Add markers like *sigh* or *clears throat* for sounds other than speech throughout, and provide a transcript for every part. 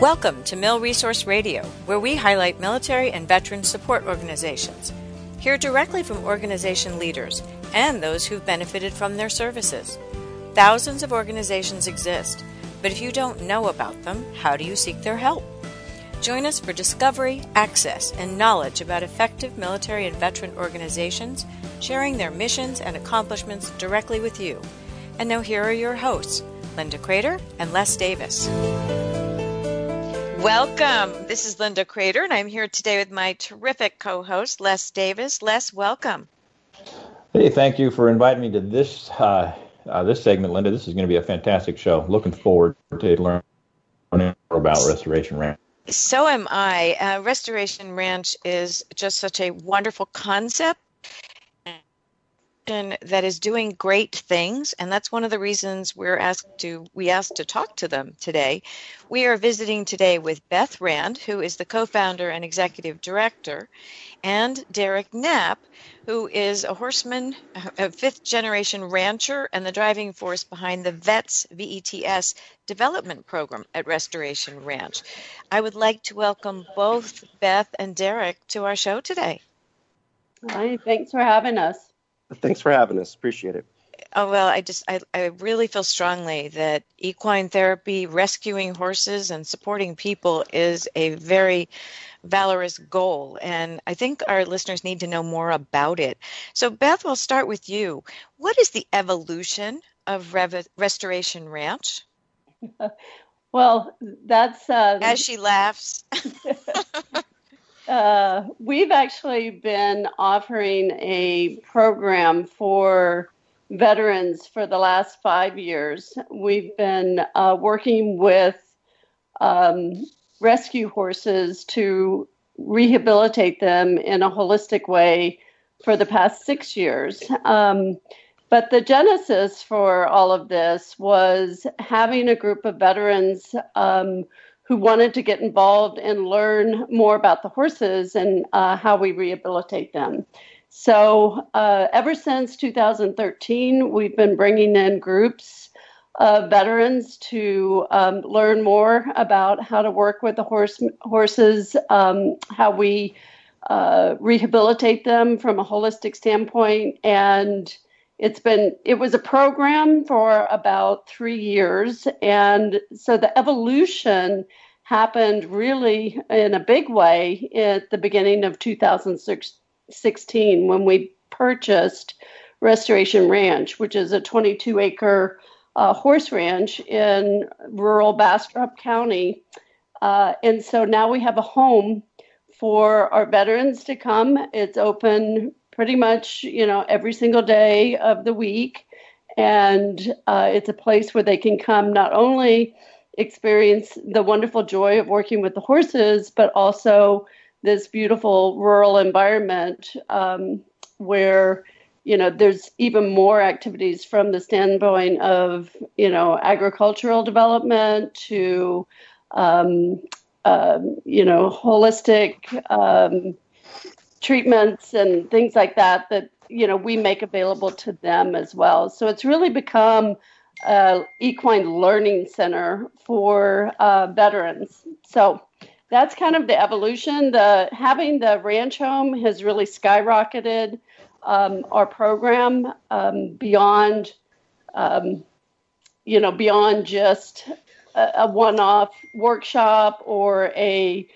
Welcome to Mil Resource Radio, where we highlight military and veteran support organizations. Hear directly from organization leaders and those who've benefited from their services. Thousands of organizations exist, but if you don't know about them, how do you seek their help? Join us for discovery, access, and knowledge about effective military and veteran organizations, sharing their missions and accomplishments directly with you. And now here are your hosts, Linda Kreter and Les Davis. Welcome. This is Linda Kreter, and I'm here today with my terrific co host, Les Davis. Les, welcome. Hey, thank you for inviting me to this uh, uh, this segment, Linda. This is going to be a fantastic show. Looking forward to learning more about Restoration Ranch. So am I. Uh, Restoration Ranch is just such a wonderful concept that is doing great things and that's one of the reasons we're asked to we asked to talk to them today. We are visiting today with beth rand who is the co-founder and executive director and derek knapp who is a horseman a fifth generation rancher and the driving force behind the vets vets development program at restoration ranch. I would like to welcome both beth and derek to our show today. Hi thanks for having us Thanks for having us. Appreciate it. Oh well, I just I, I really feel strongly that equine therapy, rescuing horses and supporting people is a very valorous goal and I think our listeners need to know more about it. So Beth, we'll start with you. What is the evolution of Rev- Restoration Ranch? *laughs* well, that's uh, as she laughs. *laughs* *laughs* Uh, we've actually been offering a program for veterans for the last five years. We've been uh, working with um, rescue horses to rehabilitate them in a holistic way for the past six years. Um, but the genesis for all of this was having a group of veterans um, who wanted to get involved and learn more about the horses and uh, how we rehabilitate them. So, uh, ever since 2013, we've been bringing in groups of veterans to um, learn more about how to work with the horse, horses, um, how we uh, rehabilitate them from a holistic standpoint, and it's been it was a program for about three years and so the evolution happened really in a big way at the beginning of 2016 when we purchased restoration ranch which is a 22 acre uh, horse ranch in rural bastrop county. Uh, and so now we have a home for our veterans to come. It's open pretty much, you know, every single day of the week. And uh, it's a place where they can come not only experience the wonderful joy of working with the horses, but also this beautiful rural environment um, where you know there's even more activities from the standpoint of you know agricultural development to um, uh, you know holistic um, treatments and things like that that you know we make available to them as well. So it's really become a equine learning center for uh, veterans. So that's kind of the evolution. The having the ranch home has really skyrocketed um, our program um, beyond, um, you know, beyond just a, a one-off workshop or a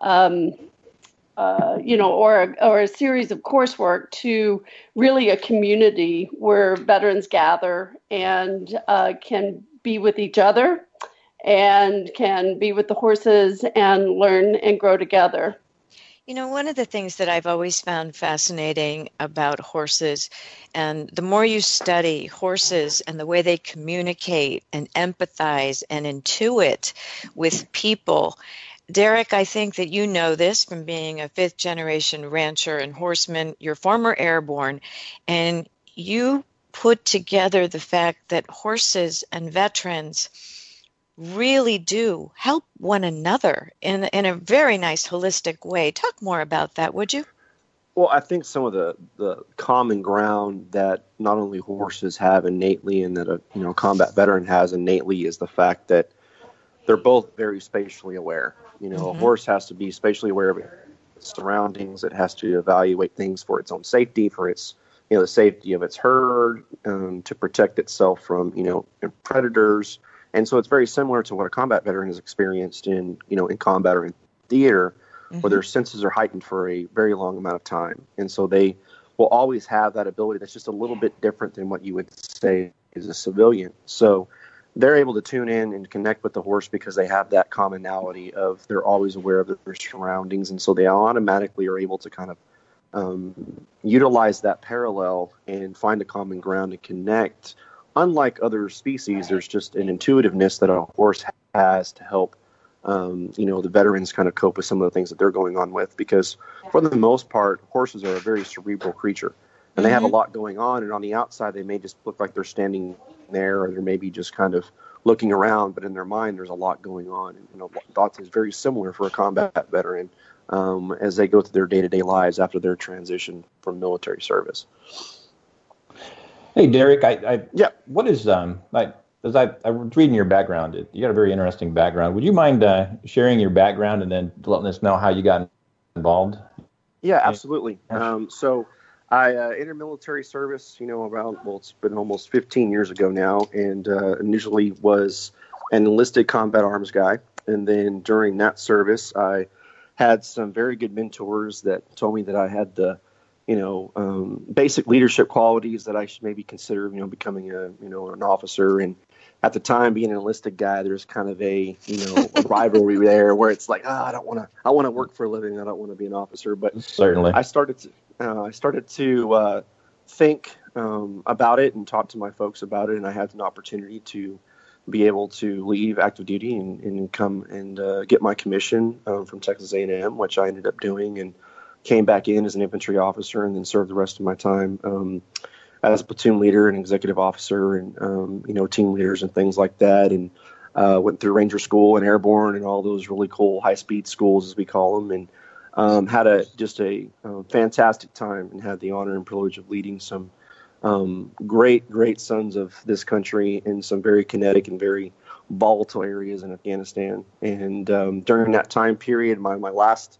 um, uh, you know, or a, or a series of coursework to really a community where veterans gather and uh, can be with each other and can be with the horses and learn and grow together. You know, one of the things that I've always found fascinating about horses, and the more you study horses and the way they communicate and empathize and intuit with people, Derek, I think that you know this from being a fifth generation rancher and horseman. You're former airborne, and you put together the fact that horses and veterans really do help one another in, in a very nice holistic way. Talk more about that, would you? Well, I think some of the, the common ground that not only horses have innately and that a you know combat veteran has innately is the fact that they're both very spatially aware. You know, mm-hmm. a horse has to be spatially aware of its surroundings. It has to evaluate things for its own safety, for its you know the safety of its herd, um, to protect itself from you know predators. And so it's very similar to what a combat veteran has experienced in you know in combat or in theater, mm-hmm. where their senses are heightened for a very long amount of time, and so they will always have that ability that's just a little bit different than what you would say is a civilian. So they're able to tune in and connect with the horse because they have that commonality of they're always aware of their surroundings, and so they automatically are able to kind of um, utilize that parallel and find a common ground and connect. Unlike other species, there's just an intuitiveness that a horse has to help, um, you know, the veterans kind of cope with some of the things that they're going on with. Because for the most part, horses are a very cerebral creature, and they have a mm-hmm. lot going on. And on the outside, they may just look like they're standing there, or they're maybe just kind of looking around, but in their mind, there's a lot going on. And you know, thoughts is very similar for a combat veteran um, as they go through their day-to-day lives after their transition from military service. Hey, Derek, I, I yeah, what is um, like as I, I was reading your background, you got a very interesting background. Would you mind uh, sharing your background and then letting us know how you got involved? Yeah, absolutely. Um, so I uh, entered military service, you know, around, well, it's been almost 15 years ago now, and uh, initially was an enlisted combat arms guy. And then during that service, I had some very good mentors that told me that I had the, you know, um, basic leadership qualities that I should maybe consider, you know, becoming a, you know, an officer. And at the time, being an enlisted guy, there's kind of a, you know, a *laughs* rivalry there where it's like, oh, I don't want to, I want to work for a living. I don't want to be an officer. But certainly, I started to, uh, I started to uh, think um, about it and talk to my folks about it, and I had an opportunity to be able to leave active duty and, and come and uh, get my commission um, from Texas A&M, which I ended up doing, and came back in as an infantry officer, and then served the rest of my time um, as a platoon leader and executive officer, and um, you know team leaders and things like that, and uh, went through Ranger School and Airborne and all those really cool high speed schools as we call them, and um, had a just a, a, fantastic time and had the honor and privilege of leading some um, great great sons of this country in some very kinetic and very volatile areas in Afghanistan. And um, during that time period, my my last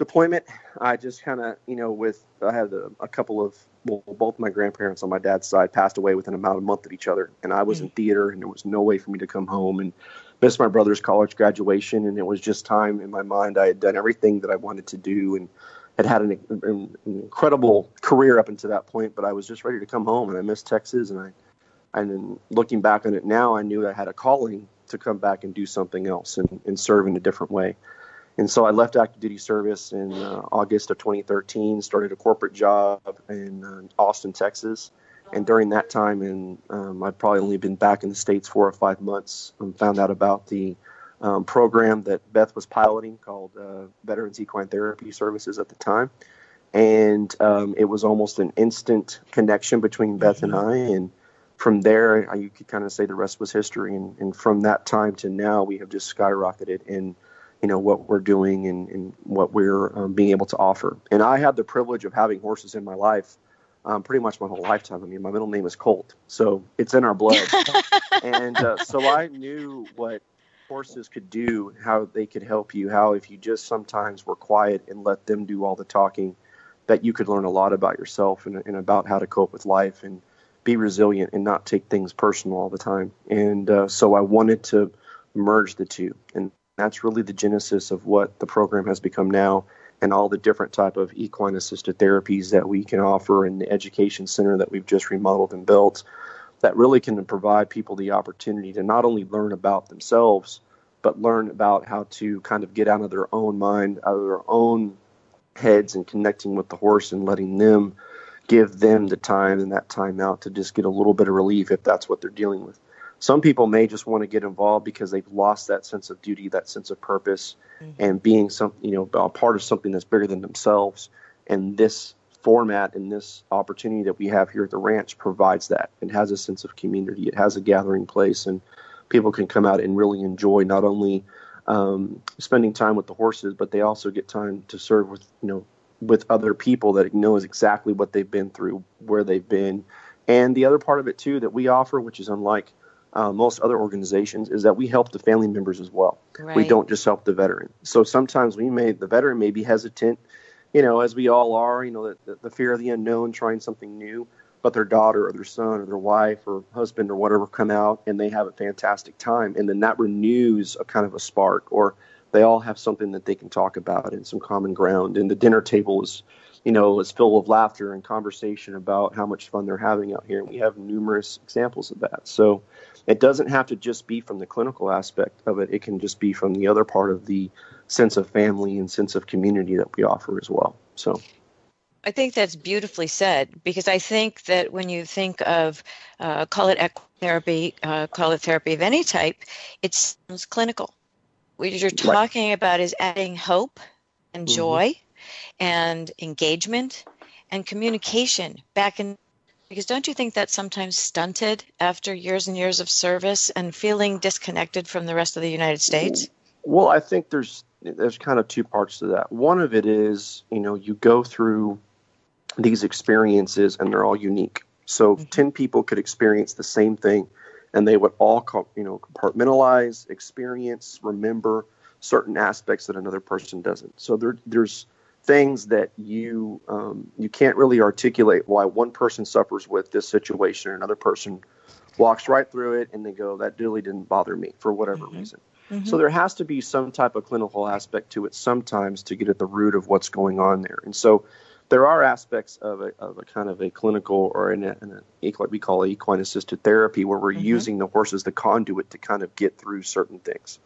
deployment, I just kind of you know with I had a, a, couple of well both my grandparents on my dad's side passed away within about a month of each other, and I was mm-hmm. in theater and there was no way for me to come home and missed my brother's college graduation, and it was just time in my mind. I had done everything that I wanted to do and had had an, an, incredible career up until that point, but I was just ready to come home, and I missed Texas. And I, and then looking back on it now, I knew I had a calling to come back and do something else and, and serve in a different way. And so I left active duty service in uh, August of 2013, started a corporate job in uh, Austin, Texas, and during that time, and um, I'd probably only been back in the states four or five months, and found out about the um, program that Beth was piloting called uh, Veterans Equine Therapy Services at the time, and um, it was almost an instant connection between Beth mm-hmm. and I, and from there, you could kind of say the rest was history. And, and, from that time to now, we have just skyrocketed in, you know, what we're doing and, and what we're um, being able to offer. And I had the privilege of having horses in my life um, pretty much my whole lifetime. I mean, my middle name is Colt, so it's in our blood. *laughs* and uh, so I knew what horses could do, how they could help you, how if you just sometimes were quiet and let them do all the talking, that you could learn a lot about yourself and, and about how to cope with life and be resilient and not take things personal all the time. And uh, so I wanted to merge the two, and that's really the genesis of what the program has become now and all the different type of equine assisted therapies that we can offer in the education center that we've just remodeled and built that really can provide people the opportunity to not only learn about themselves but learn about how to kind of get out of their own mind out of their own heads and connecting with the horse and letting them give them the time and that time out to just get a little bit of relief if that's what they're dealing with some people may just want to get involved because they've lost that sense of duty, that sense of purpose, mm-hmm. and being some, you know, a part of something that's bigger than themselves. And this format and this opportunity that we have here at the ranch provides that. It has a sense of community. It has a gathering place, and people can come out and really enjoy not only um, spending time with the horses, but they also get time to serve with, you know, with other people that knows exactly what they've been through, where they've been, and the other part of it too that we offer, which is unlike uh, most other organizations is that we help the family members as well. Right. We don't just help the veteran. So sometimes we may the veteran may be hesitant, you know, as we all are. You know, the, the fear of the unknown, trying something new. But their daughter or their son or their wife or husband or whatever come out and they have a fantastic time, and then that renews a kind of a spark, or they all have something that they can talk about and some common ground, and the dinner table is you know, is full of laughter and conversation about how much fun they're having out here. And we have numerous examples of that. So it doesn't have to just be from the clinical aspect of it, it can just be from the other part of the sense of family and sense of community that we offer as well. So. I think that's beautifully said because I think that when you think of uh, call it therapy, uh, call it therapy of any type, it sounds clinical. What you're talking right. about is adding hope and mm-hmm. joy mm-hmm and engagement and communication back in because don't you think that's sometimes stunted after years and years of service and feeling disconnected from the rest of the United States? Well, I think there's there's kind of two parts to that. One of it is, you know, you go through these experiences and they're all unique. So mm-hmm. 10 people could experience the same thing and they would all, you know, compartmentalize, experience, remember certain aspects that another person doesn't. So there, there's things that you um, you can't really articulate why one person suffers with this situation or another person walks right through it and they go that really didn't bother me for whatever mm-hmm. reason mm-hmm. so there has to be some type of clinical aspect to it sometimes to get at the root of what's going on there and so there are aspects of a, of a kind of a clinical or in a, in a what we call equine assisted therapy where we're mm-hmm. using the horse as the conduit to kind of get through certain things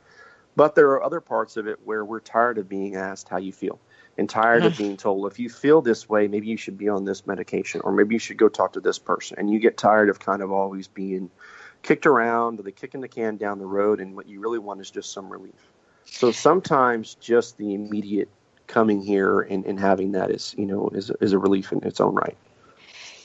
but there are other parts of it where we're tired of being asked how you feel and tired of being told if you feel this way maybe you should be on this medication or maybe you should go talk to this person. And you get tired of kind of always being kicked around or they kicking the can down the road and what you really want is just some relief. So sometimes just the immediate coming here and, and having that is you know is, is a relief in its own right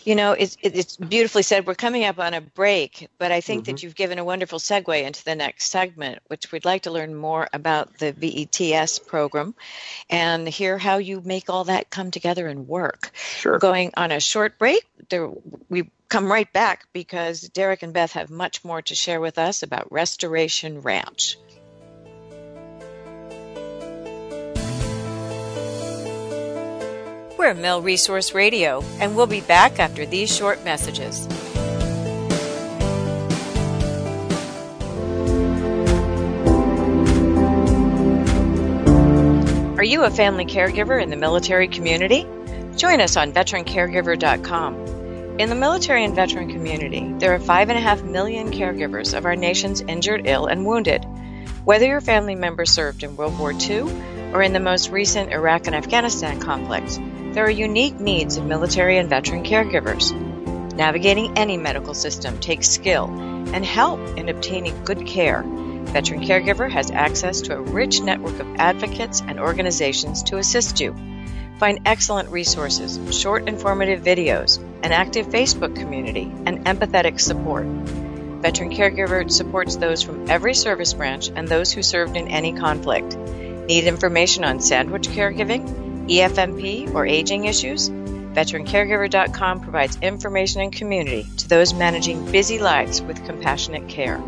you know, it's, it's beautifully said. We're coming up on a break, but I think mm-hmm. that you've given a wonderful segue into the next segment, which we'd like to learn more about the VETS program and hear how you make all that come together and work. Sure. We're going on a short break. There, we come right back because Derek and Beth have much more to share with us about Restoration Ranch. We're Mil Resource Radio, and we'll be back after these short messages. Are you a family caregiver in the military community? Join us on veterancaregiver.com. In the military and veteran community, there are 5.5 million caregivers of our nation's injured, ill, and wounded. Whether your family member served in World War II or in the most recent Iraq and Afghanistan conflicts, there are unique needs of military and veteran caregivers. Navigating any medical system takes skill and help in obtaining good care. Veteran Caregiver has access to a rich network of advocates and organizations to assist you. Find excellent resources, short informative videos, an active Facebook community, and empathetic support. Veteran Caregiver supports those from every service branch and those who served in any conflict. Need information on sandwich caregiving? EFMP, or aging issues, VeteranCaregiver.com provides information and community to those managing busy lives with compassionate care.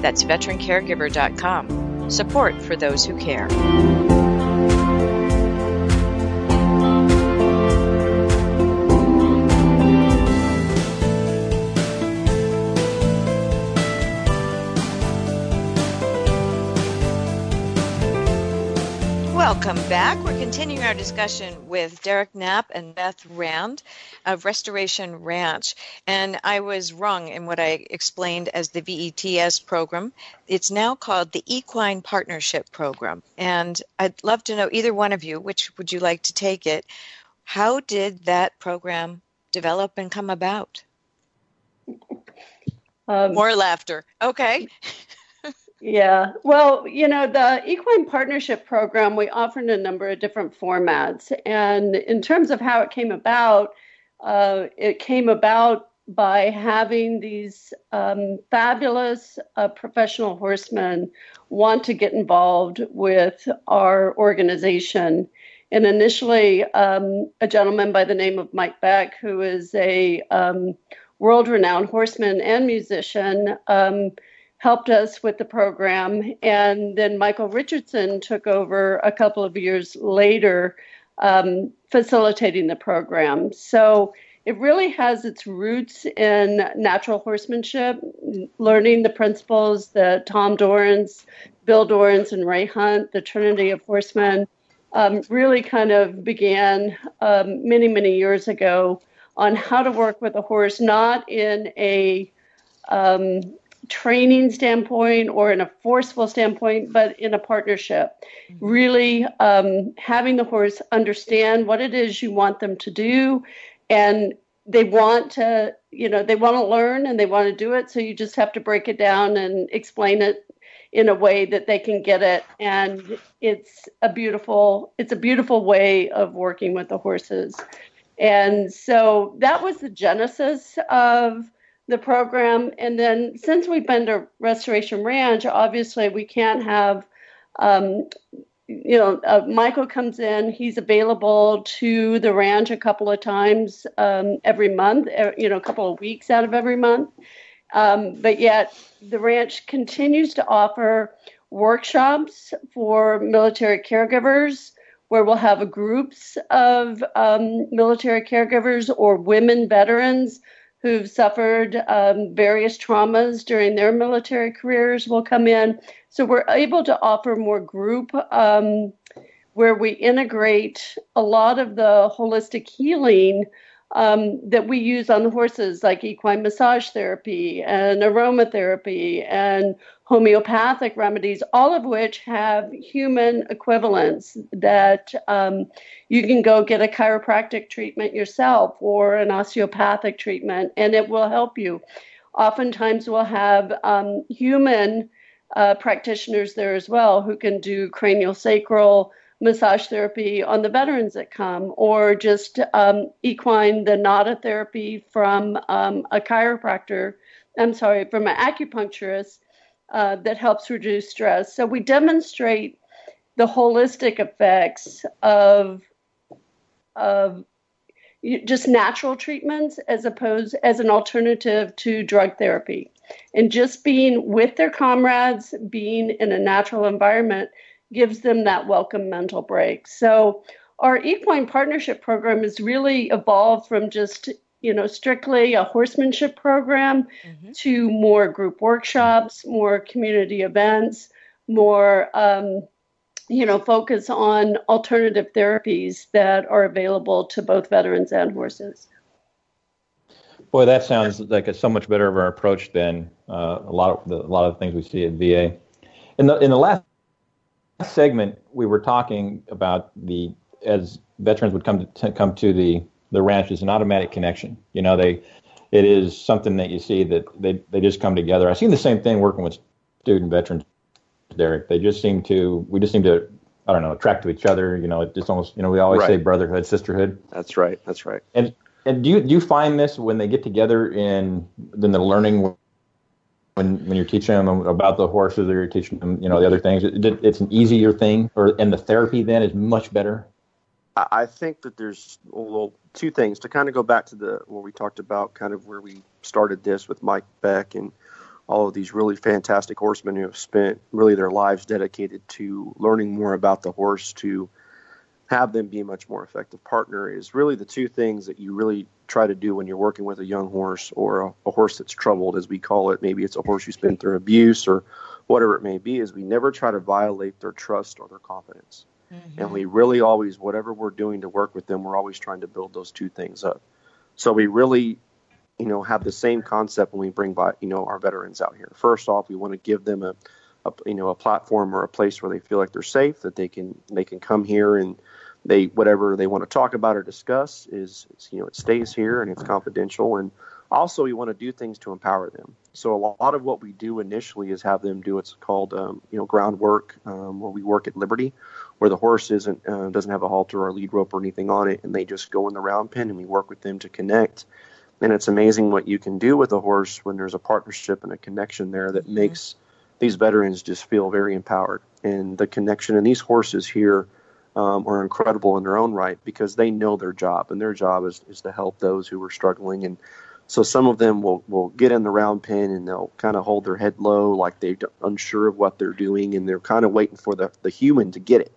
That's VeteranCaregiver.com. Support for those who care. Back. We're continuing our discussion with Derek Knapp and Beth Rand of Restoration Ranch. And I was wrong in what I explained as the VETS program. It's now called the Equine Partnership Program. And I'd love to know either one of you, which would you like to take it? How did that program develop and come about? Um, More laughter. Okay. *laughs* Yeah. Well, you know, the Equine Partnership Program, we offered in a number of different formats. And in terms of how it came about, uh, it came about by having these um, fabulous uh, professional horsemen want to get involved with our organization. And initially, um, a gentleman by the name of Mike Beck, who is a um, world renowned horseman and musician, um, helped us with the program. And then Michael Richardson took over a couple of years later, um, facilitating the program. So it really has its roots in natural horsemanship, learning the principles that Tom Dorrance, Bill Dorrance, and Ray Hunt, the Trinity of Horsemen, um, really kind of began um, many, many years ago on how to work with a horse, not in a um, training standpoint or in a forceful standpoint, but in a partnership. Really um, having the horse understand what it is you want them to do, and they want to, you know, they want to learn and they want to do it. So you just have to break it down and explain it in a way that they can get it and it's a beautiful it's a beautiful way of working with the horses and so that was the genesis of the program. And then since we've been to Restoration Ranch, obviously we can't have, um, you know, uh, Michael comes in, he's available to the ranch a couple of times um, every month, er, you know, a couple of weeks out of every month. Um, but yet the ranch continues to offer workshops for military caregivers where we'll have groups of um, military caregivers or women veterans who've suffered um, various traumas during their military careers will come in. So we're able to offer more group um, where we integrate a lot of the holistic healing um, that we use on the horses, like equine massage therapy and aromatherapy and homeopathic remedies, all of which have human equivalents that um, you can go get a chiropractic treatment yourself or an osteopathic treatment, and it will help you. Oftentimes, we'll have um, human uh, practitioners there as well who can do cranial sacral massage therapy on the veterans that come, or just um, equine the NADA therapy from um, a chiropractor. I'm sorry, from an acupuncturist uh, that helps reduce stress. So we demonstrate the holistic effects of of just natural treatments as opposed as an alternative to drug therapy and just being with their comrades being in a natural environment gives them that welcome mental break. So our equine partnership program has really evolved from just you know strictly a horsemanship program mm-hmm. to more group workshops, more community events, more um, you know focus on alternative therapies that are available to both veterans and horses. Boy, that sounds like a so much better of an approach than uh, a lot of the, a lot of things we see at VA. In the in the last segment, we were talking about the as veterans would come to, to come to the the ranch is an automatic connection. You know, they it is something that you see that they they just come together. I've seen the same thing working with student veterans, Derek. They just seem to we just seem to I don't know attract to each other. You know, it just almost you know we always right. say brotherhood, sisterhood. That's right. That's right. And and do you do you find this when they get together in in the learning when when you're teaching them about the horses or you're teaching them you know the other things it, it's an easier thing or and the therapy then is much better? I think that there's two things. To kind of go back to the what we talked about kind of where we started this with mike beck and all of these really fantastic horsemen who have spent really their lives dedicated to learning more about the horse to have them be a much more effective partner is really the two things that you really try to do when you're working with a young horse or a, a, horse that's troubled, as we call it. Maybe it's a horse who's been through abuse or whatever it may be, is we never try to violate their trust or their confidence. Mm-hmm. And we really always, whatever we're doing to work with them, we're always trying to build those two things up. So we really, you know, have the same concept when we bring by, you know, our veterans out here. First off, we want to give them a, a you know, a platform or a place where they feel like they're safe, that they can they can come here and they whatever they want to talk about or discuss is, is, you know it stays here and it's confidential. And also we want to do things to empower them. So a lot of what we do initially is have them do what's called um, you know groundwork um, where we work at liberty where the horse isn't uh, doesn't have a halter or lead rope or anything on it and they just go in the round pen and we work with them to connect. And it's amazing what you can do with a horse when there's a partnership and a connection there that mm-hmm. makes these veterans just feel very empowered. And the connection and these horses here um, are incredible in their own right because they know their job, and their job is, is to help those who are struggling and So some of them will, will get in the round pen and they'll kind of hold their head low, like they're unsure of what they're doing, and they're kind of waiting for the, the human to get it.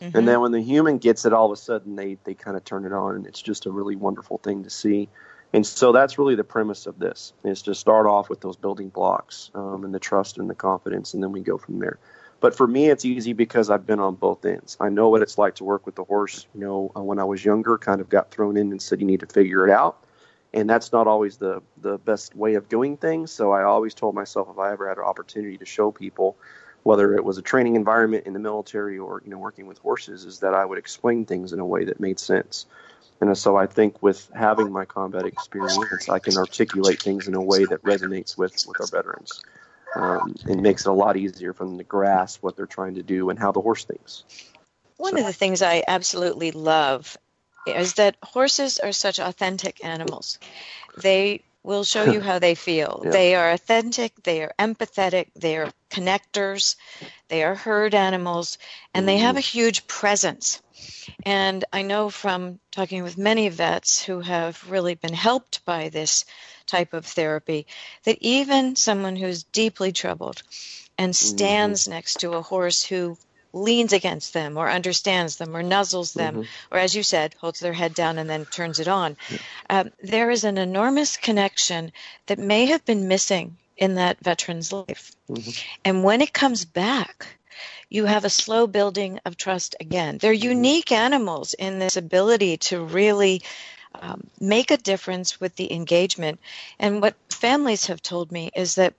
Mm-hmm. And then when the human gets it, all of a sudden they, they kind of turn it on, and it's just a really wonderful thing to see. And so that's really the premise of this is to start off with those building blocks um, and the trust and the confidence, and then we go from there. But for me, it's easy because I've been on both ends. I know what it's like to work with the horse. You know, uh, when I was younger, kind of got thrown in and said you need to figure it out, and that's not always the the best way of doing things. So I always told myself if I ever had an opportunity to show people, whether it was a training environment in the military or you know working with horses, is that I would explain things in a way that made sense. And so I think with having my combat experience, I can articulate things in a way that resonates with, with our veterans. Um, it makes it a lot easier for them to grasp what they're trying to do and how the horse thinks. One so. of the things I absolutely love is that horses are such authentic animals. They will show you *laughs* how they feel. Yeah. They are authentic, they are empathetic, they are connectors, they are herd animals, and mm-hmm. they have a huge presence. And I know from talking with many vets who have really been helped by this type of therapy that even someone who's deeply troubled and mm-hmm. stands mm-hmm. next to a horse who leans against them or understands them or nuzzles them mm-hmm. or as you said holds their head down and then turns it on um, there is an enormous connection that may have been missing in that veteran's life mm-hmm. and when it comes back you have a slow building of trust again. They're mm-hmm. unique animals in this ability to really um, make a difference with the engagement. And what families have told me is that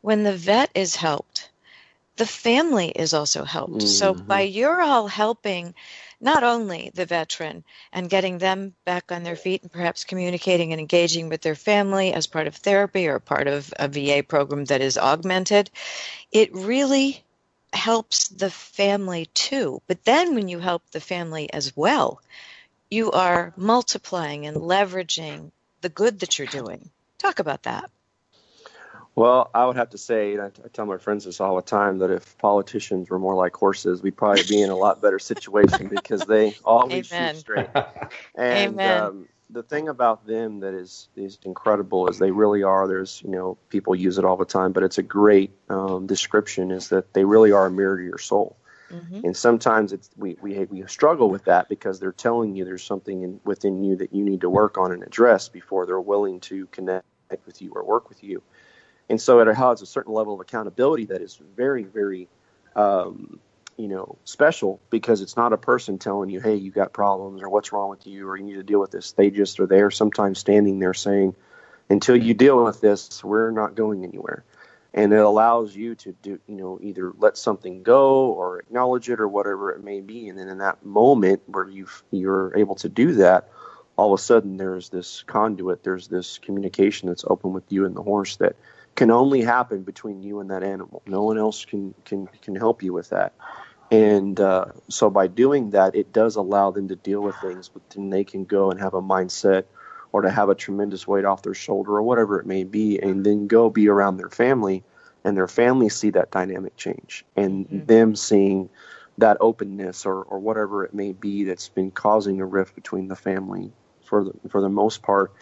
when the vet is helped, the family is also helped. Mm-hmm. So by you're all helping not only the veteran and getting them back on their feet and perhaps communicating and engaging with their family as part of therapy or part of a VA program that is augmented, it really helps the family too. But then when you help the family as well, you are multiplying and leveraging the good that you're doing. Talk about that. Well, I would have to say, and I, I tell my friends this all the time, that if politicians were more like horses, we'd probably be in a lot better situation *laughs* because they always Amen. shoot straight. *laughs* And Amen. Um, the thing about them that is is incredible is they really are. There's you know people use it all the time, but it's a great um, description. Is that they really are a mirror to your soul. Mm-hmm. And sometimes it's we, we we struggle with that because they're telling you there's something in, within you that you need to work on and address before they're willing to connect with you or work with you. And so it has a certain level of accountability that is very very um, you know special because it's not a person telling you hey you got problems or what's wrong with you or you need to deal with this. They just are there sometimes standing there saying until you deal with this we're not going anywhere. And it allows you to do you know either let something go or acknowledge it or whatever it may be. And then in that moment where you you're able to do that all of a sudden there's this conduit there's this communication that's open with you and the horse that can only happen between you and that animal. No one else can can can help you with that. And uh, so by doing that, it does allow them to deal with things, but then they can go and have a mindset or to have a tremendous weight off their shoulder or whatever it may be, and then go be around their family and their family see that dynamic change and mm-hmm. them seeing that openness or, or whatever it may be that's been causing a rift between the family for the, for the most part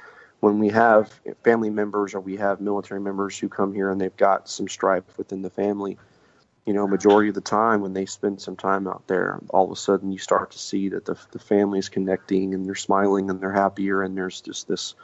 when we have family members or we have military members who come here and they've got some strife within the family you know, majority of the time when they spend some time out there, all of a sudden you start to see that the the family is connecting and they're smiling and they're happier and there's just this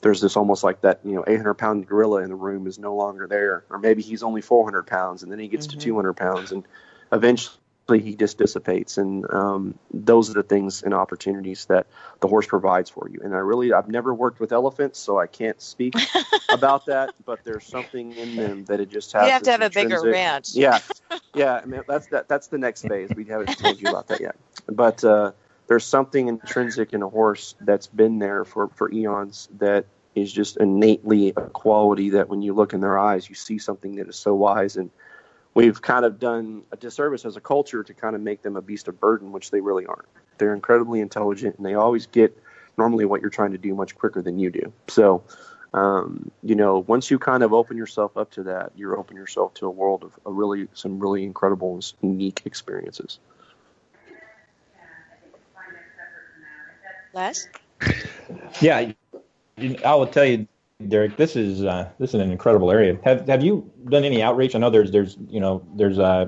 there's this almost like that you know 800 pound gorilla in the room is no longer there or maybe he's only 400 pounds and then he gets mm-hmm. to 200 pounds and eventually he just dissipates. And um, those are the things and opportunities that the horse provides for you. And I really, I've never worked with elephants, so I can't speak *laughs* about that. But there's something in them that it just has. You have to have a bigger ranch. Yeah, *laughs* yeah. I mean, that's that. That's the next phase. We haven't told you about that yet. But uh, there's something intrinsic in a horse that's been there for for eons that is just innately a quality that when you look in their eyes, you see something that is so wise and we've kind of done a disservice as a culture to kind of make them a beast of burden, which they really aren't. They're incredibly intelligent and they always get normally what you're trying to do much quicker than you do. So, um, you know, once you kind of open yourself up to that, you're open yourself to a world of a really some really incredible and unique experiences. Les? Yeah, I will tell you Derek, this is uh, this is an incredible area. Have have you done any outreach? I know there's there's you know there's uh,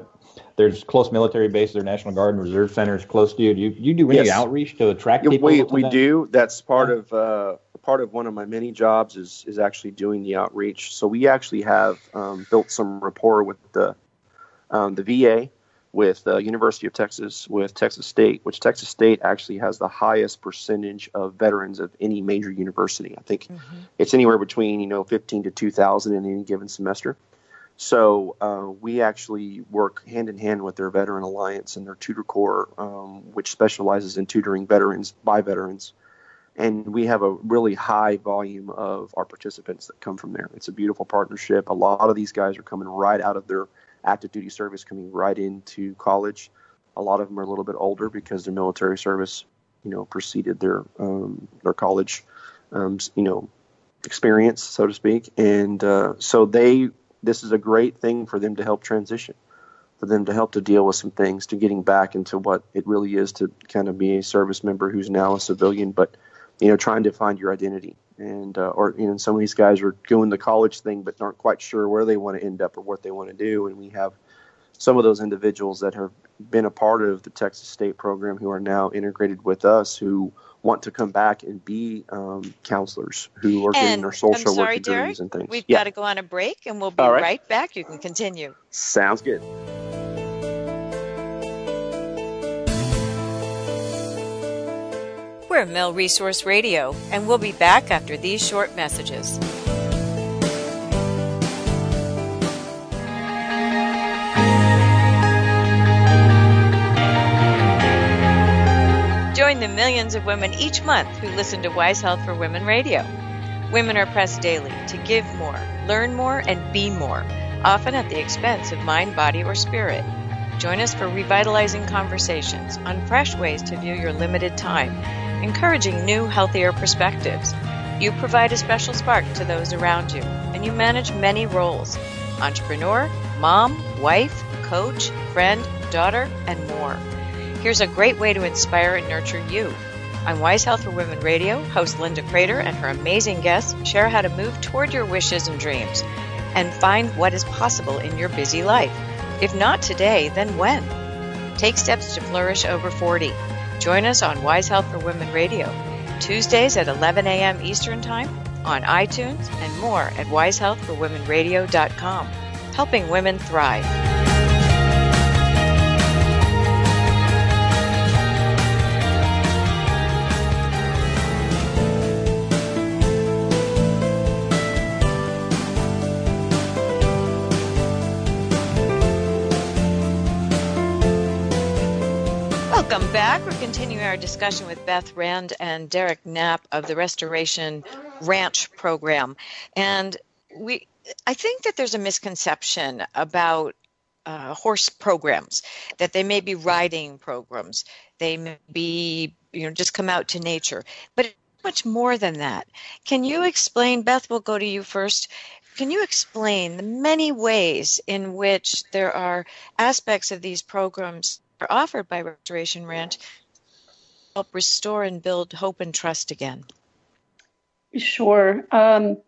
there's close military bases or National Guard and Reserve centers close to you. Do you, you do any yes. outreach to attract yeah, people? We we that? do. That's part of uh, part of one of my many jobs is is actually doing the outreach. So we actually have um, built some rapport with the um, the VA, with the University of Texas, with Texas State, which Texas State actually has the highest percentage of veterans of any major university. I think mm-hmm. it's anywhere between you know 15 to 2,000 in any given semester. So uh, we actually work hand in hand with their Veteran Alliance and their Tutor Corps, um, which specializes in tutoring veterans by veterans and we have a really high volume of our participants that come from there. It's a beautiful partnership. A lot of these guys are coming right out of their active duty service, coming right into college. A lot of them are a little bit older because their military service, you know, preceded their um, their college, um, you know, experience, so to speak. And uh, so they, this is a great thing for them to help transition for them to help to deal with some things, to getting back into what it really is to kind of be a service member who's now a civilian, but you know, trying to find your identity. And, uh, or, you know, some of these guys are doing the college thing, but aren't quite sure where they want to end up or what they want to do. And we have some of those individuals that have been a part of the Texas State program who are now integrated with us who want to come back and be um, counselors who are and getting their social sorry, work degrees Derek, and things. We've yeah. got to go on a break and we'll be right. right back. You can continue. Sounds good. We're Mil Resource Radio, and we'll be back after these short messages. Join the millions of women each month who listen to Wise Health for Women Radio. Women are pressed daily to give more, learn more, and be more, often at the expense of mind, body, or spirit. Join us for revitalizing conversations on fresh ways to view your limited time encouraging new, healthier perspectives. You provide a special spark to those around you, and you manage many roles entrepreneur, mom, wife, coach, friend, daughter, and more. Here's a great way to inspire and nurture you. On Wise Health for Women Radio, host Linda Kreter and her amazing guests share how to move toward your wishes and dreams and find what is possible in your busy life. If not today, then when? Take steps to flourish over 40. Join us on Wise Health for Women Radio, Tuesdays at 11 a.m. Eastern Time, on iTunes, and more at wisehealthforwomenradio.com, helping women thrive. Welcome back. We're continuing our discussion with Beth Rand and Derek Knapp of the Restoration Ranch program. And we I think that there's a misconception about uh, horse programs, that they may be riding programs. They may be, you know, just come out to nature. But much more than that. Can you explain, Beth, we'll go to you first. Can you explain the many ways in which there are aspects of these programs offered by Restoration Ranch help restore and build hope and trust again? Sure. Um,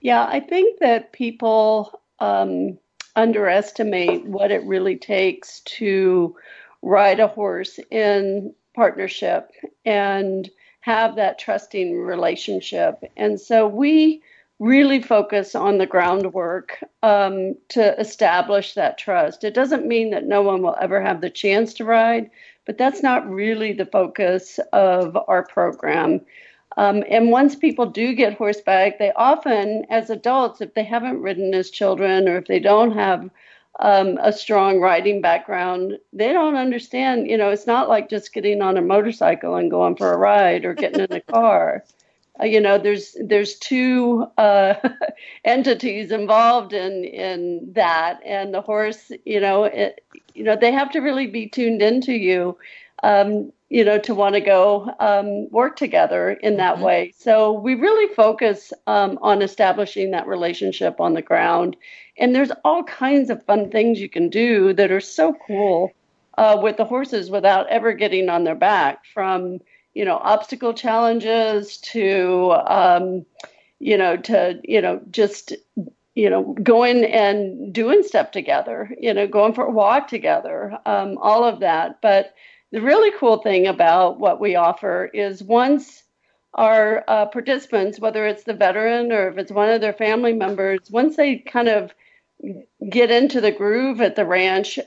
yeah, I think that people um, underestimate what it really takes to ride a horse in partnership and have that trusting relationship. And so we really focus on the groundwork um, to establish that trust. It doesn't mean that no one will ever have the chance to ride, but that's not really the focus of our program. Um, and once people do get horseback, they often, as adults, if they haven't ridden as children or if they don't have um, a strong riding background, they don't understand. You know, it's not like just getting on a motorcycle and going for a ride or getting in a *laughs* car. Uh, you know there's there's two uh, *laughs* entities involved in in that. And the horse you know it, you know they have to really be tuned into you um, you know to want to go um, work together in that mm-hmm. way. So we really focus um, on establishing that relationship on the ground. And there's all kinds of fun things you can do that are so cool uh, with the horses without ever getting on their back from you know, obstacle challenges to, um, you know, to, you know, just, you know, going and doing stuff together, you know, going for a walk together, um, all of that. But the really cool thing about what we offer is once our uh, participants, whether it's the veteran or if it's one of their family members, once they kind of get into the groove at the ranch,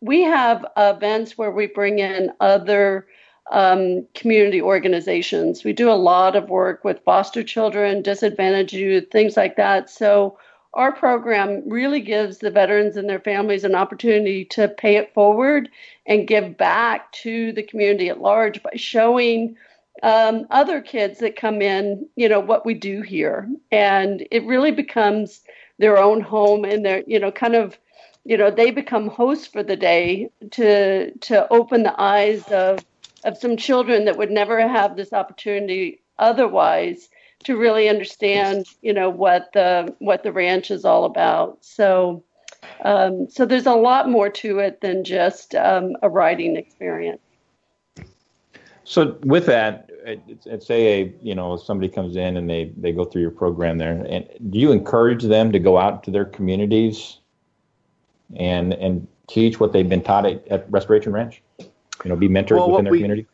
we have events where we bring in other um, community organizations. We do a lot of work with foster children, disadvantaged youth, things like that. So our program really gives the veterans and their families an opportunity to pay it forward and give back to the community at large by showing um, other kids that come in, you know, what we do here. And it really becomes their own home and their, you know, kind of, you know, they become hosts for the day to to open the eyes of of some children that would never have this opportunity otherwise to really understand, you know, what the what the ranch is all about. So, um, so there's a lot more to it than just um, a riding experience. So with that, say a you know somebody comes in and they they go through your program there, and do you encourage them to go out to their communities and and teach what they've been taught at, at Restoration Ranch? You know, be mentors well, within their we, community.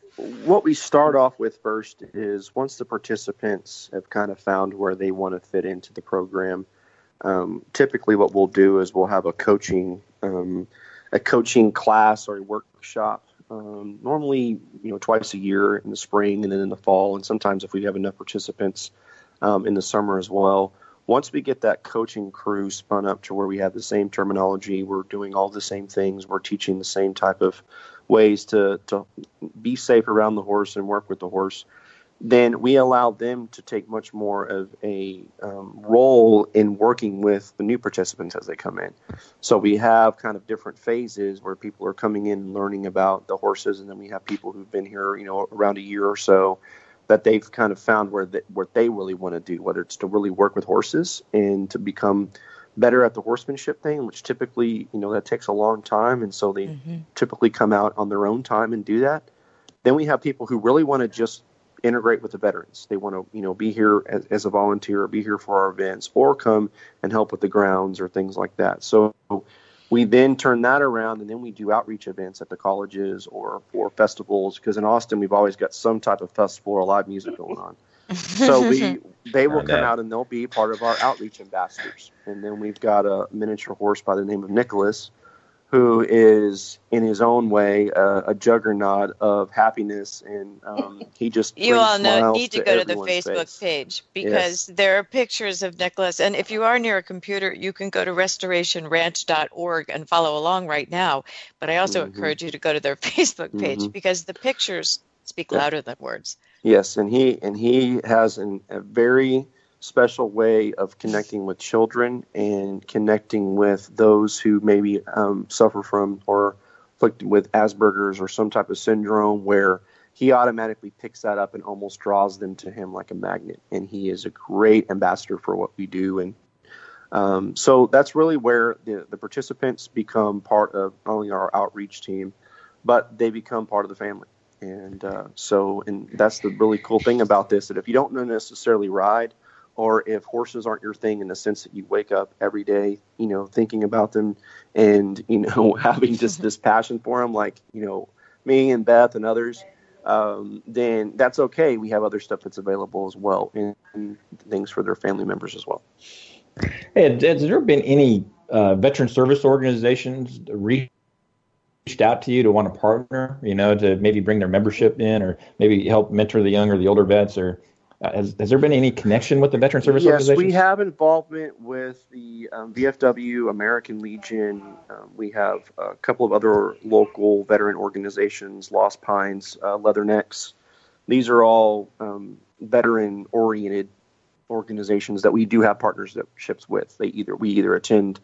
What we start off with first is once the participants have kind of found where they want to fit into the program. Um, typically, what we'll do is we'll have a coaching um, a coaching class or a workshop um, normally you know twice a year in the spring and then in the fall, and sometimes if we have enough participants um, in the summer as well. Once we get that coaching crew spun up to where we have the same terminology, we're doing all the same things, we're teaching the same type of ways to to be safe around the horse and work with the horse then we allow them to take much more of a um, role in working with the new participants as they come in. So we have kind of different phases where people are coming in and learning about the horses, and then we have people who've been here, you know, around a year or so that they've kind of found where they, what they really want to do, whether it's to really work with horses and to become better at the horsemanship thing, which typically, you know, that takes a long time, and so they mm-hmm. typically come out on their own time and do that. Then we have people who really want to just integrate with the veterans. They want to, you know, be here as, as, a volunteer, or be here for our events, or come and help with the grounds or things like that. So we then turn that around, and then we do outreach events at the colleges or for festivals. Because in Austin, we've always got some type of festival or live music going on. So *laughs* we they will come out and they'll be part of our outreach ambassadors. And then we've got a miniature horse by the name of Nicholas who is in his own way uh, a juggernaut of happiness, and um, *laughs* he just you all know need to, to go to the Facebook face. page because yes. there are pictures of Nicholas, and if you are near a computer, you can go to restorationranch.org and follow along right now. But I also mm-hmm. encourage you to go to their *laughs* Facebook page mm-hmm. because the pictures speak louder than words. Yes, and he and he has an, a very special way of connecting with children and connecting with those who maybe um, suffer from or afflicted with Asperger's or some type of syndrome where he automatically picks that up and almost draws them to him like a magnet. And he is a great ambassador for what we do. And um, so that's really where the, the participants become part of not only our outreach team, but they become part of the family. And uh, so, and that's the really cool thing about this that if you don't necessarily ride, or if horses aren't your thing in the sense that you wake up every day, you know, thinking about them and, you know, *laughs* having just this passion for them, like, you know, me and Beth and others, um, then that's okay. We have other stuff that's available as well and, and things for their family members as well. Hey, has there been any uh, veteran service organizations reached out to you to want to partner, you know, to maybe bring their membership in or maybe help mentor the young or the older vets or uh, has, has there been any connection with the Veteran Service yes, we have involvement with the um, VFW, American Legion. Um, we have a couple of other local veteran organizations, Lost Pines, uh, Leathernecks. These are all um, veteran-oriented organizations that we do have partnerships with. They either we either attend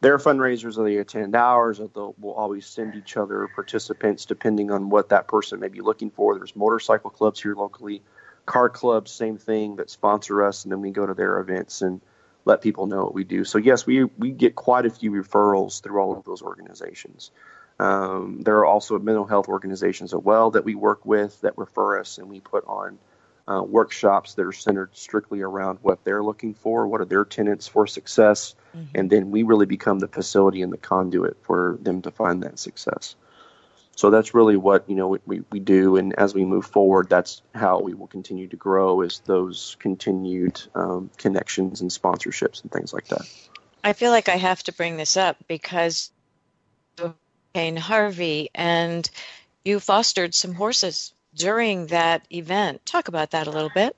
their fundraisers they attend ours, or we'll always send each other participants depending on what that person may be looking for. There's motorcycle clubs here locally car clubs, same thing, that sponsor us, and then we go to their events and let people know what we do. So yes, we we get quite a few referrals through all of those organizations. Um, there are also mental health organizations as well that we work with that refer us, and we put on uh, workshops that are centered strictly around what they're looking for, what are their tenets for success, mm-hmm. and then we really become the facility and the conduit for them to find that success. So that's really what you know we, we do, and as we move forward, that's how we will continue to grow is those continued um, connections and sponsorships and things like that. I feel like I have to bring this up because Hurricane Harvey and you fostered some horses during that event. Talk about that a little bit.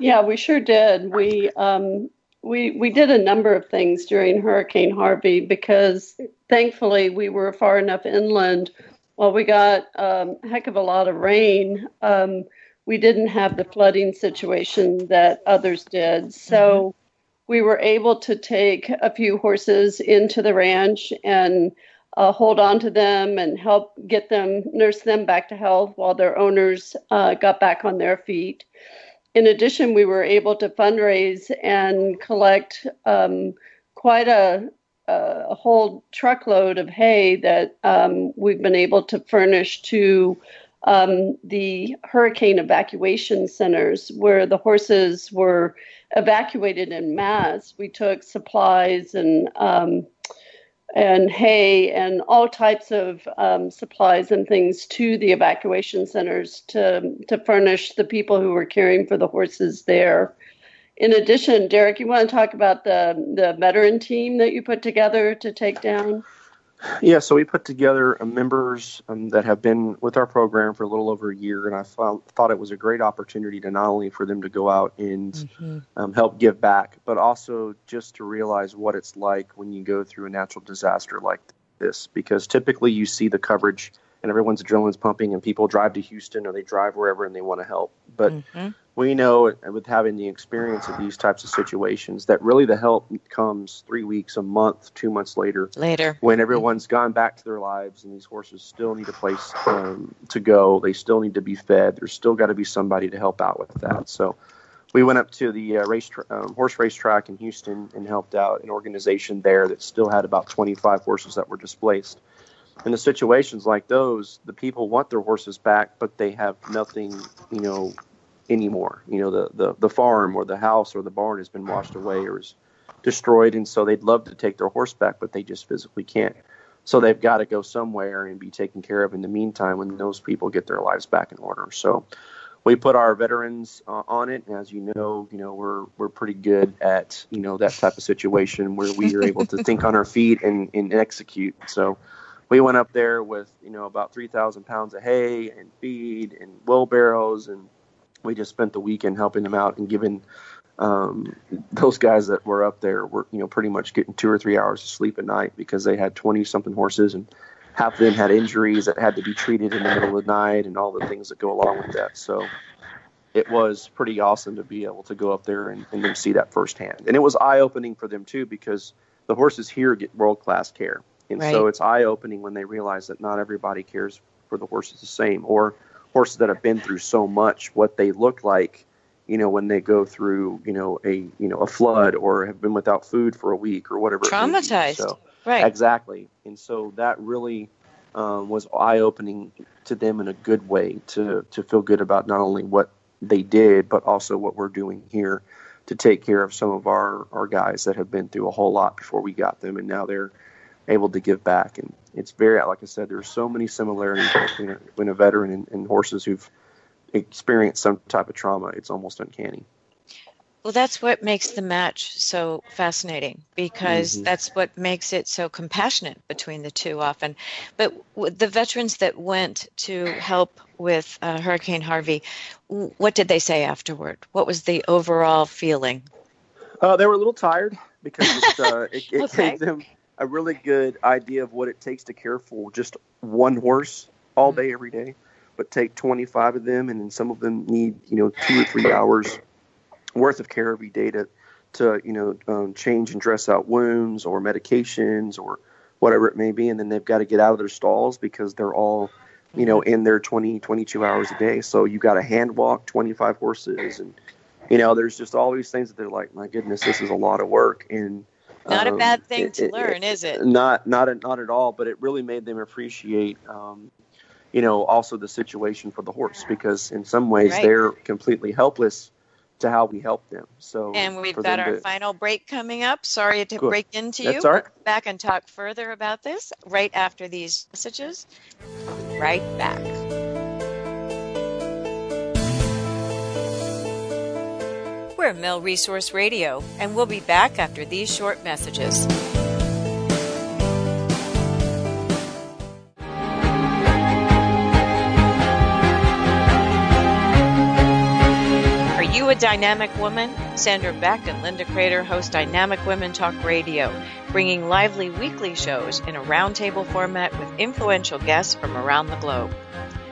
Yeah, we sure did. We um, we we did a number of things during Hurricane Harvey because thankfully we were far enough inland. While we got um, a heck of a lot of rain, um, we didn't have the flooding situation that others did. So mm-hmm. we were able to take a few horses into the ranch and uh, hold on to them and help get them, nurse them back to health while their owners uh, got back on their feet. In addition, we were able to fundraise and collect um, quite a, a, whole truckload of hay that um, we've been able to furnish to um, the hurricane evacuation centers where the horses were evacuated in mass. We took supplies and um, and hay and all types of um, supplies and things to the evacuation centers to to furnish the people who were caring for the horses there. In addition, Derek, you want to talk about the the veteran team that you put together to take down? Yeah, so we put together members um, that have been with our program for a little over a year, and I found, thought it was a great opportunity to not only for them to go out and mm-hmm. um, help give back, but also just to realize what it's like when you go through a natural disaster like this. Because typically you see the coverage and everyone's adrenaline's pumping, and people drive to Houston or they drive wherever and they want to help. But mm-hmm we know with having the experience of these types of situations that really the help comes three weeks, a month, two months later. Later, when everyone's gone back to their lives and these horses still need a place um, to go, they still need to be fed. There's still got to be somebody to help out with that. So, we went up to the uh, race tra- um, horse racetrack in Houston and helped out an organization there that still had about 25 horses that were displaced. In the situations like those, the people want their horses back, but they have nothing, you know, anymore. You know, the, the, the farm or the house or the barn has been washed away or is destroyed, and so they'd love to take their horse back, but they just physically can't. So they've got to go somewhere and be taken care of in the meantime when those people get their lives back in order. So we put our veterans uh, on it, and as you know, you know we're we're pretty good at you know that type of situation where we are able to *laughs* think on our feet and, and execute. So we went up there with you know about 3,000 pounds of hay and feed and wheelbarrows and we just spent the weekend helping them out and giving um, those guys that were up there were you know pretty much getting two or three hours of sleep a night because they had 20 something horses and half of them had injuries that had to be treated in the middle of the night and all the things that go along with that. So it was pretty awesome to be able to go up there and, and then see that firsthand. And it was eye-opening for them too because the horses here get world-class care. And right. so it's eye-opening when they realize that not everybody cares for the horses the same or horses that have been through so much, what they look like, you know, when they go through, you know, a you know a flood or have been without food for a week or whatever. Traumatized. So, right. Exactly. And so that really um, was eye opening to them in a good way to to feel good about not only what they did but also what we're doing here to take care of some of our our guys that have been through a whole lot before we got them and now they're able to give back. And it's very, like I said, there's so many similarities between a, between a veteran and, and horses who've experienced some type of trauma. It's almost uncanny. Well, that's what makes the match so fascinating because mm-hmm. that's what makes it so compassionate between the two often. But the veterans that went to help with uh, Hurricane Harvey, what did they say afterward? What was the overall feeling? Uh, they were a little tired because *laughs* uh, it, it okay. gave them a really good idea of what it takes to care for just one horse all mm-hmm. day, every day. But take 25 of them, and then some of them need, you know, two or three hours worth of care every day to, to you know, um, change and dress out wounds or medications or whatever it may be. And then they've got to get out of their stalls because they're all, you know, in there 20, 22 hours a day. So you got to hand walk 25 horses. And, you know, there's just all these things that they're like, my goodness, this is a lot of work. And, not um, a bad thing it, to it, learn, is it? Not not not at all. But it really made them appreciate, um, you know, also the situation for the horse because in some ways right. they're completely helpless to how we help them. So And we've got our to, final break coming up. Sorry to break into you. That's all right. We'll back and talk further about this right after these messages. Right back. We're Mil Resource Radio, and we'll be back after these short messages. Are you a dynamic woman? Sandra Beck and Linda Kreter host Dynamic Women Talk Radio, bringing lively weekly shows in a roundtable format with influential guests from around the globe.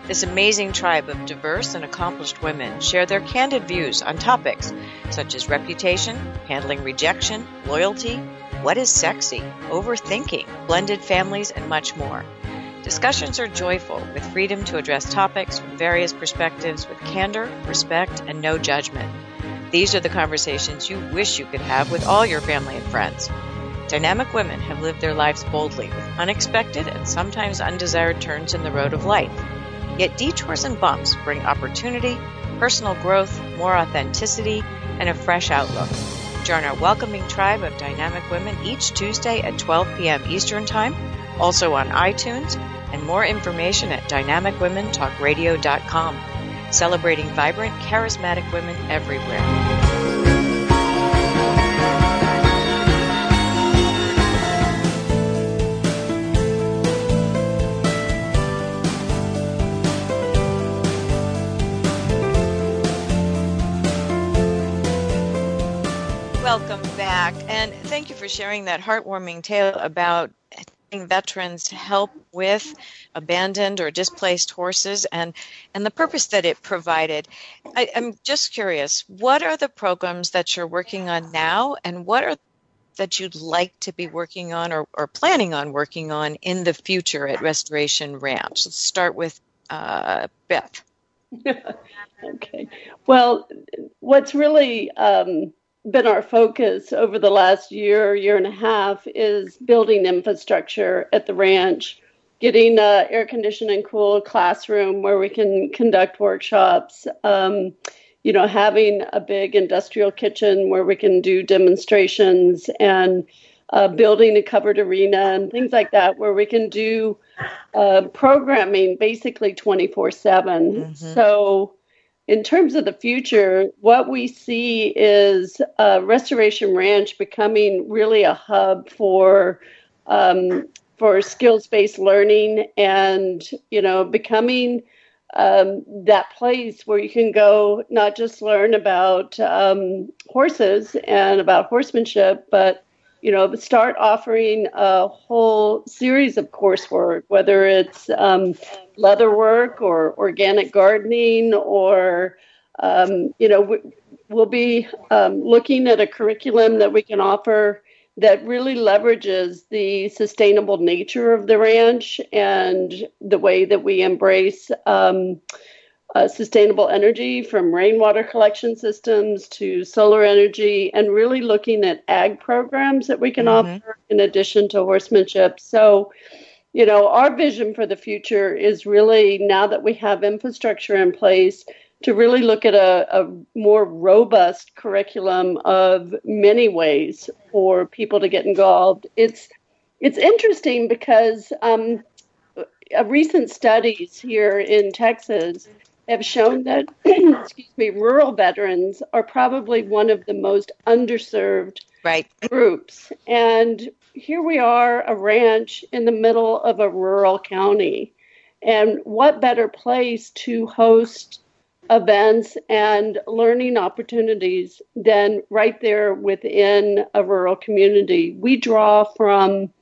This amazing tribe of diverse and accomplished women share their candid views on topics such as reputation, handling rejection, loyalty, what is sexy, overthinking, blended families, and much more. Discussions are joyful, with freedom to address topics from various perspectives with candor, respect, and no judgment. These are the conversations you wish you could have with all your family and friends. Dynamic women have lived their lives boldly with unexpected and sometimes undesired turns in the road of life. Yet detours and bumps bring opportunity, personal growth, more authenticity, and a fresh outlook. Join our welcoming tribe of dynamic women each Tuesday at 12 p.m. Eastern Time, also on iTunes and more information at dynamicwomentalkradio.com. Celebrating vibrant, charismatic women everywhere. Welcome back, and thank you for sharing that heartwarming tale about veterans help with abandoned or displaced horses and, and the purpose that it provided. I, I'm just curious, what are the programs that you're working on now and what are that you'd like to be working on or, or planning on working on in the future at Restoration Ranch? Let's start with uh, Beth. *laughs* okay. Well, what's really um, been our focus over the last year, year and a half is building infrastructure at the ranch, getting a air conditioned and cool classroom where we can conduct workshops. Um, you know, having a big industrial kitchen where we can do demonstrations and uh, building a covered arena and things like that, where we can do uh, programming basically 24 7. Mm-hmm. So, in terms of the future, what we see is uh, Restoration Ranch becoming really a hub for um, for skills based learning, and you know, becoming um, that place where you can go not just learn about um, horses and about horsemanship, but you know, start offering a whole series of coursework, whether it's um, leather work or organic gardening, or um, you know, we'll be um, looking at a curriculum that we can offer that really leverages the sustainable nature of the ranch and the way that we embrace um, uh, sustainable energy from rainwater collection systems to solar energy and really looking at ag programs that we can mm-hmm. offer in addition to horsemanship. So, you know, our vision for the future is really now that we have infrastructure in place to really look at a, a more robust curriculum of many ways for people to get involved. It's it's interesting because um, recent studies here in Texas have shown that, *clears throat* excuse me, rural veterans are probably one of the most underserved right. groups. And here we are, a ranch in the middle of a rural county. And what better place to host events and learning opportunities than right there within a rural community? We draw from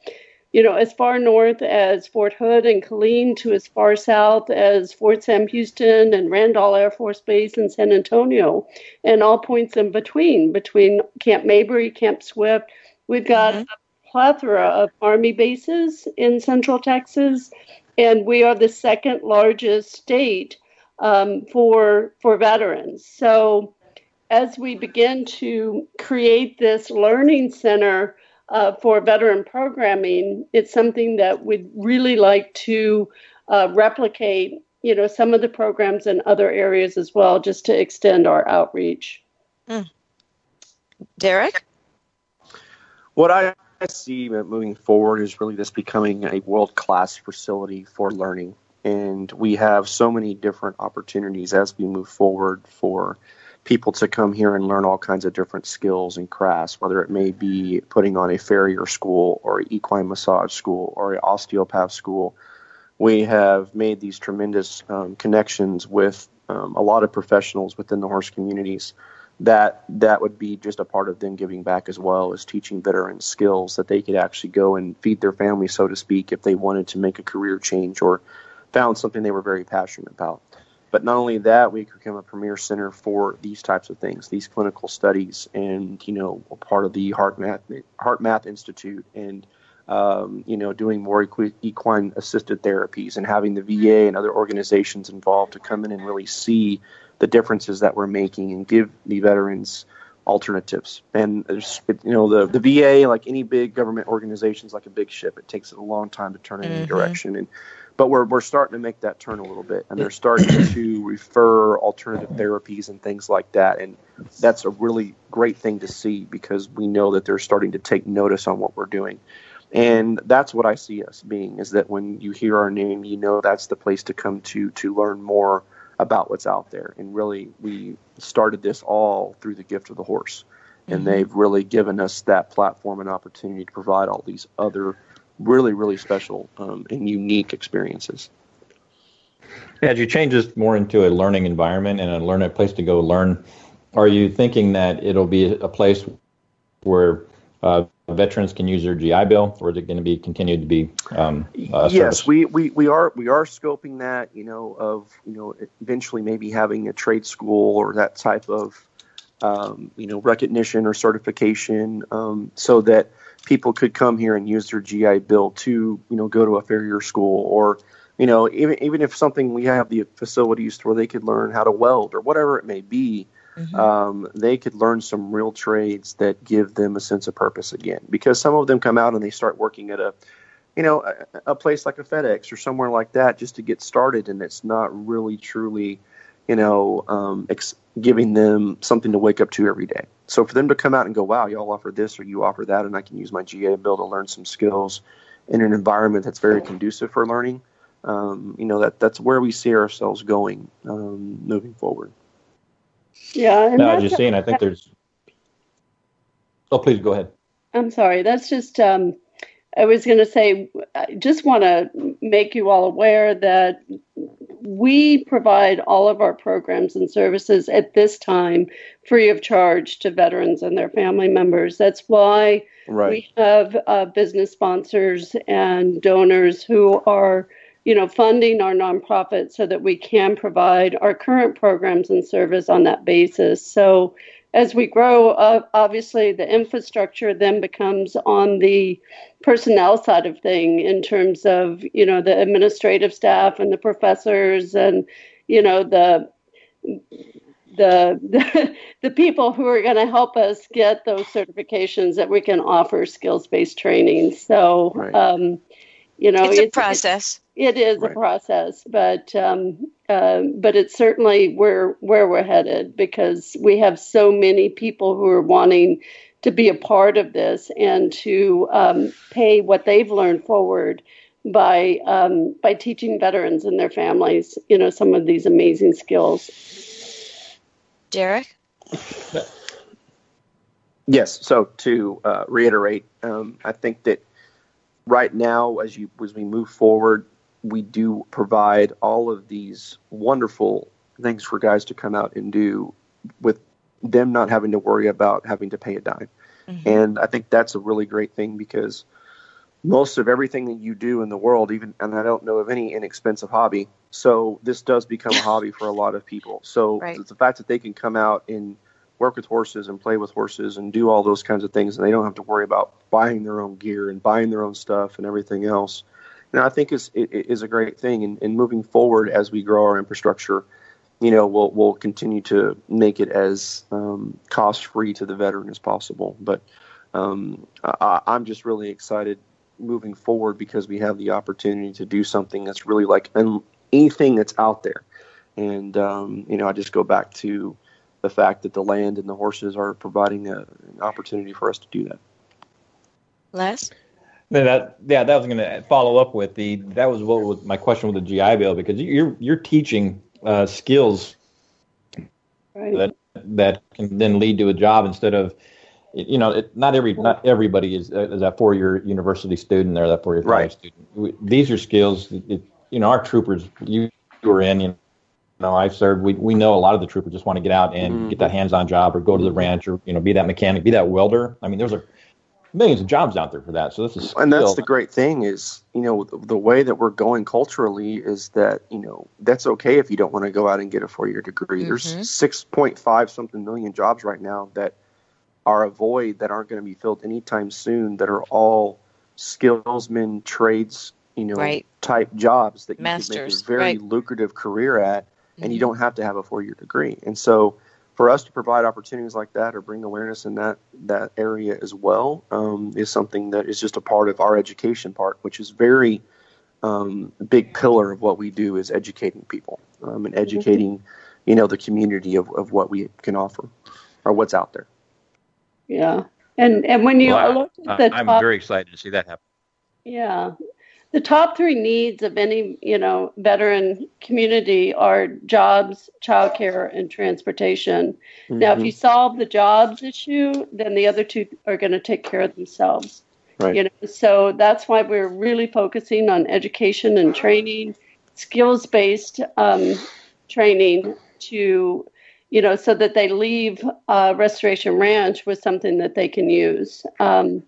you know, as far north as Fort Hood and Killeen to as far south as Fort Sam Houston and Randolph Air Force Base and San Antonio, and all points in between, between Camp Mabry, Camp Swift. We've got mm-hmm. a plethora of Army bases in Central Texas, and we are the second largest state um, for for veterans. So, as we begin to create this learning center uh, for veteran programming, it's something that we'd really like to uh, replicate, you know, some of the programs in other areas as well, just to extend our outreach. Mm. Derek? What I see moving forward is really this becoming a world class facility for learning. And we have so many different opportunities as we move forward for people to come here and learn all kinds of different skills and crafts, whether it may be putting on a farrier school or equine massage school or an osteopath school. We have made these tremendous um, connections with um, a lot of professionals within the horse communities that that would be just a part of them giving back as well as teaching veterans skills that they could actually go and feed their family, so to speak, if they wanted to make a career change or found something they were very passionate about. But not only that, we become a premier center for these types of things, these clinical studies, and you know, part of the HeartMath Heart Math Institute, and um, you know, doing more equine assisted therapies, and having the VA and other organizations involved to come in and really see the differences that we're making and give the veterans alternatives. And there's, you know, the, the VA, like any big government organizations, like a big ship. It takes it a long time to turn in mm-hmm. any direction. And but we're we're starting to make that turn a little bit, and they're starting to refer alternative therapies and things like that. And that's a really great thing to see because we know that they're starting to take notice on what we're doing. And that's what I see us being is that when you hear our name, you know that's the place to come to to learn more about what's out there. And really, we started this all through the gift of the horse. And mm-hmm. they've really given us that platform and opportunity to provide all these other really, really special um, and unique experiences. As you change this more into a learning environment and a learning place to go learn, are you thinking that it'll be a place where uh, veterans can use their GI Bill, or is it going to be continued to be? Um, yes, we, we, we are we are scoping that. You know, of you know, eventually maybe having a trade school or that type of um, you know recognition or certification, um, so that people could come here and use their GI Bill to you know go to a farrier school or you know even even if something we have the facilities where they could learn how to weld or whatever it may be mm-hmm. um, they could learn some real trades that give them a sense of purpose again. Because some of them come out and they start working at a, you know, a, a place like a FedEx or somewhere like that just to get started, and it's not really truly, you know, um, ex- giving them something to wake up to every day. So for them to come out and go, wow, y'all offer this or you offer that, and I can use my GI Bill to learn some skills in an environment that's very conducive for learning. Um, you know that that's where we see ourselves going um, moving forward. Yeah. no, I was just saying, I think there's. Oh, please go ahead. I'm sorry. That's just, um, I was going to say, I just want to make you all aware that we provide all of our programs and services at this time free of charge to veterans and their family members. That's why right. we have uh, business sponsors and donors who are you know, funding our nonprofit so that we can provide our current programs and service on that basis. So as we grow, uh, obviously the infrastructure then becomes on the personnel side of thing in terms of, you know, the administrative staff and the professors and, you know, the the the, *laughs* the people who are going to help us get those certifications that we can offer skills based training. So, right. um, you know, it's a process. It, it is right. a process, but um, uh, but it's certainly where where we're headed because we have so many people who are wanting to be a part of this and to um, pay what they've learned forward by um, by teaching veterans and their families, you know, some of these amazing skills. Derek. Yes. So to uh, reiterate, um, I think that right now, as you as we move forward, we do provide all of these wonderful things for guys to come out and do with them not having to worry about having to pay a dime. Mm-hmm. And I think that's a really great thing because most of everything that you do in the world, even and I don't know of any inexpensive hobby. So this does become a *laughs* hobby for a lot of people. So right. the fact that they can come out and work with horses and play with horses and do all those kinds of things, and they don't have to worry about buying their own gear and buying their own stuff and everything else. And I think is is a great thing. And, and moving forward as we grow our infrastructure, you know, we'll we'll continue to make it as um, cost free to the veteran as possible. But um, I, am just really excited moving forward because we have the opportunity to do something that's really like anything that's out there. And um, you know, I just go back to the fact that the land and the horses are providing a, an opportunity for us to do that. Les? That yeah, that was going to follow up with the that was what was my question with the GI Bill because you're you're teaching uh, skills right. that that can then lead to a job instead of you know it, not every not everybody is, is that four year university student or that four year college right. student. These are skills. It, you know, our troopers you were in. You know, I've served. We we know a lot of the troopers just want to get out and mm-hmm. get that hands on job or go to the ranch or you know be that mechanic, be that welder. I mean, there's a millions of jobs out there for that. So this is and that's the great thing is you know the, the, way that we're going culturally is that you know that's okay if you don't want to go out and get a four year degree. Mm-hmm. There's six point five something million jobs right now that are a void that aren't going to be filled anytime soon. That are all skillsmen trades you know right. type jobs that you Masters, can make a very right. lucrative career at, and mm-hmm. you don't have to have a four year degree. And so for us to provide opportunities like that or bring awareness in that that area as well um, is something that is just a part of our education part, which is very um, big pillar of what we do is educating people um, and educating, you know, the community of, of what we can offer or what's out there. Yeah, and and when you well, look at the I'm top, very excited to see that happen. Yeah, the top three needs of any you know veteran community are jobs childcare and transportation mm-hmm. now if you mm-hmm. solve the jobs issue then the other two are going to take care of themselves right. you know so that's why we're really focusing on education and training skills based um, training to you know so that they leave uh, restoration ranch with something that they can use um,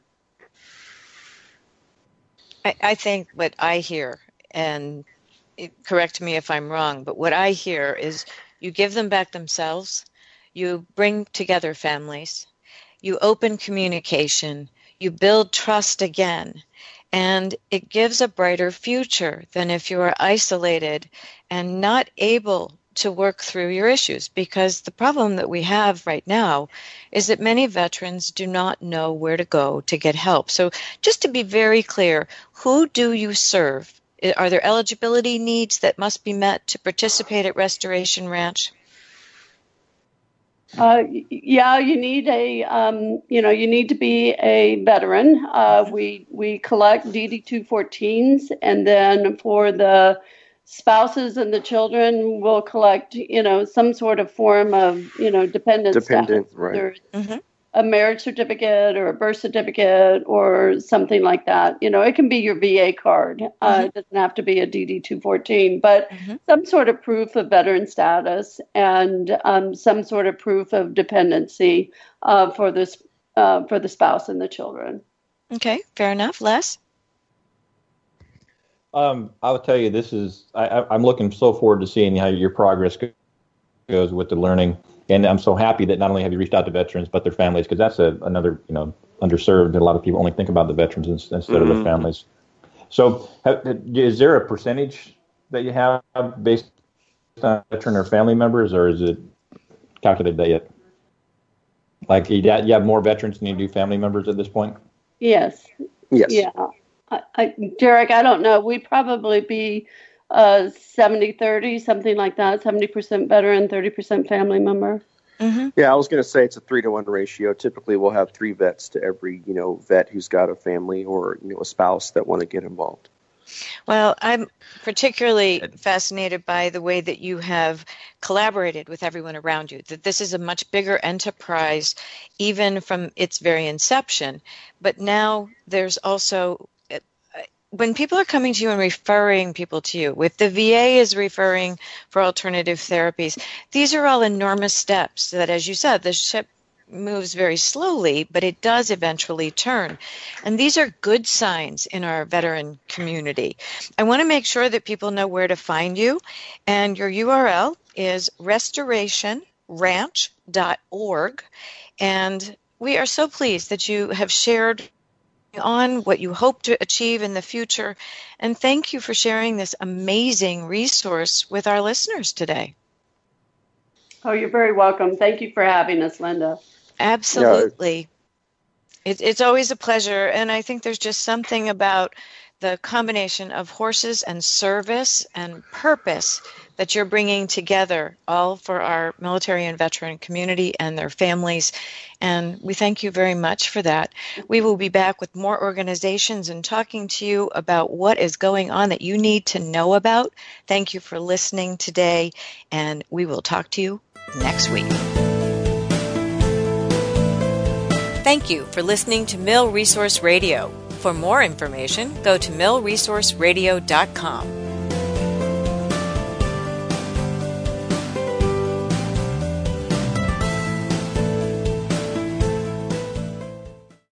I, I think what I hear, and it, correct me if I'm wrong, but what I hear is you give them back themselves, you bring together families, you open communication, you build trust again, and it gives a brighter future than if you are isolated and not able to work through your issues because the problem that we have right now is that many veterans do not know where to go to get help. So, just to be very clear, who do you serve? Are there eligibility needs that must be met to participate at Restoration Ranch? Uh, yeah, you need a um, you know you need to be a veteran. Uh, we we collect DD two fourteens, and then for the spouses and the children will collect, you know, some sort of form of, you know, dependent dependent, status. right? Mm-hmm. A marriage certificate or a birth certificate or something like that. You know, it can be your VA card. Uh, mm-hmm. Uh, it doesn't have to be a DD 214, but mm-hmm. some sort of proof of veteran status and um, some sort of proof of dependency uh, for this uh, for the spouse and the children. Okay, fair enough. Les. Um, I will tell you, this is I, am looking so forward to seeing how your progress goes with the learning, and I'm so happy that not only have you reached out to veterans but their families because that's a, another you know underserved. A lot of people only think about the veterans instead mm-hmm. of the mm-hmm. families. So, is there a percentage that you have based on veteran or family members, or is it calculated that yet? Like you have more veterans than you do family members at this point? Yes. Yes. Yeah. I, Derek, I don't know. We'd probably be uh, 70 30, something like that 70% veteran, 30% family member. Mm-hmm. Yeah, I was going to say it's a three to one ratio. Typically, we'll have three vets to every you know vet who's got a family or you know a spouse that want to get involved. Well, I'm particularly fascinated by the way that you have collaborated with everyone around you, that this is a much bigger enterprise, even from its very inception. But now there's also when people are coming to you and referring people to you, if the VA is referring for alternative therapies, these are all enormous steps that, as you said, the ship moves very slowly, but it does eventually turn. And these are good signs in our veteran community. I want to make sure that people know where to find you. And your URL is restorationranch.org. And we are so pleased that you have shared on, what you hope to achieve in the future. And thank you for sharing this amazing resource with our listeners today. Oh, you're very welcome. Thank you for having us, Linda. Absolutely. It, it's always a pleasure. And I think there's just something about the combination of horses and service and purpose that you're bringing together, all for our military and veteran community and their families. And we thank you very much for that. We will be back with more organizations and talking to you about what is going on that you need to know about. Thank you for listening today, and we will talk to you next week. Thank you for listening to Mil Resource Radio. For more information, go to milresourceradio.com.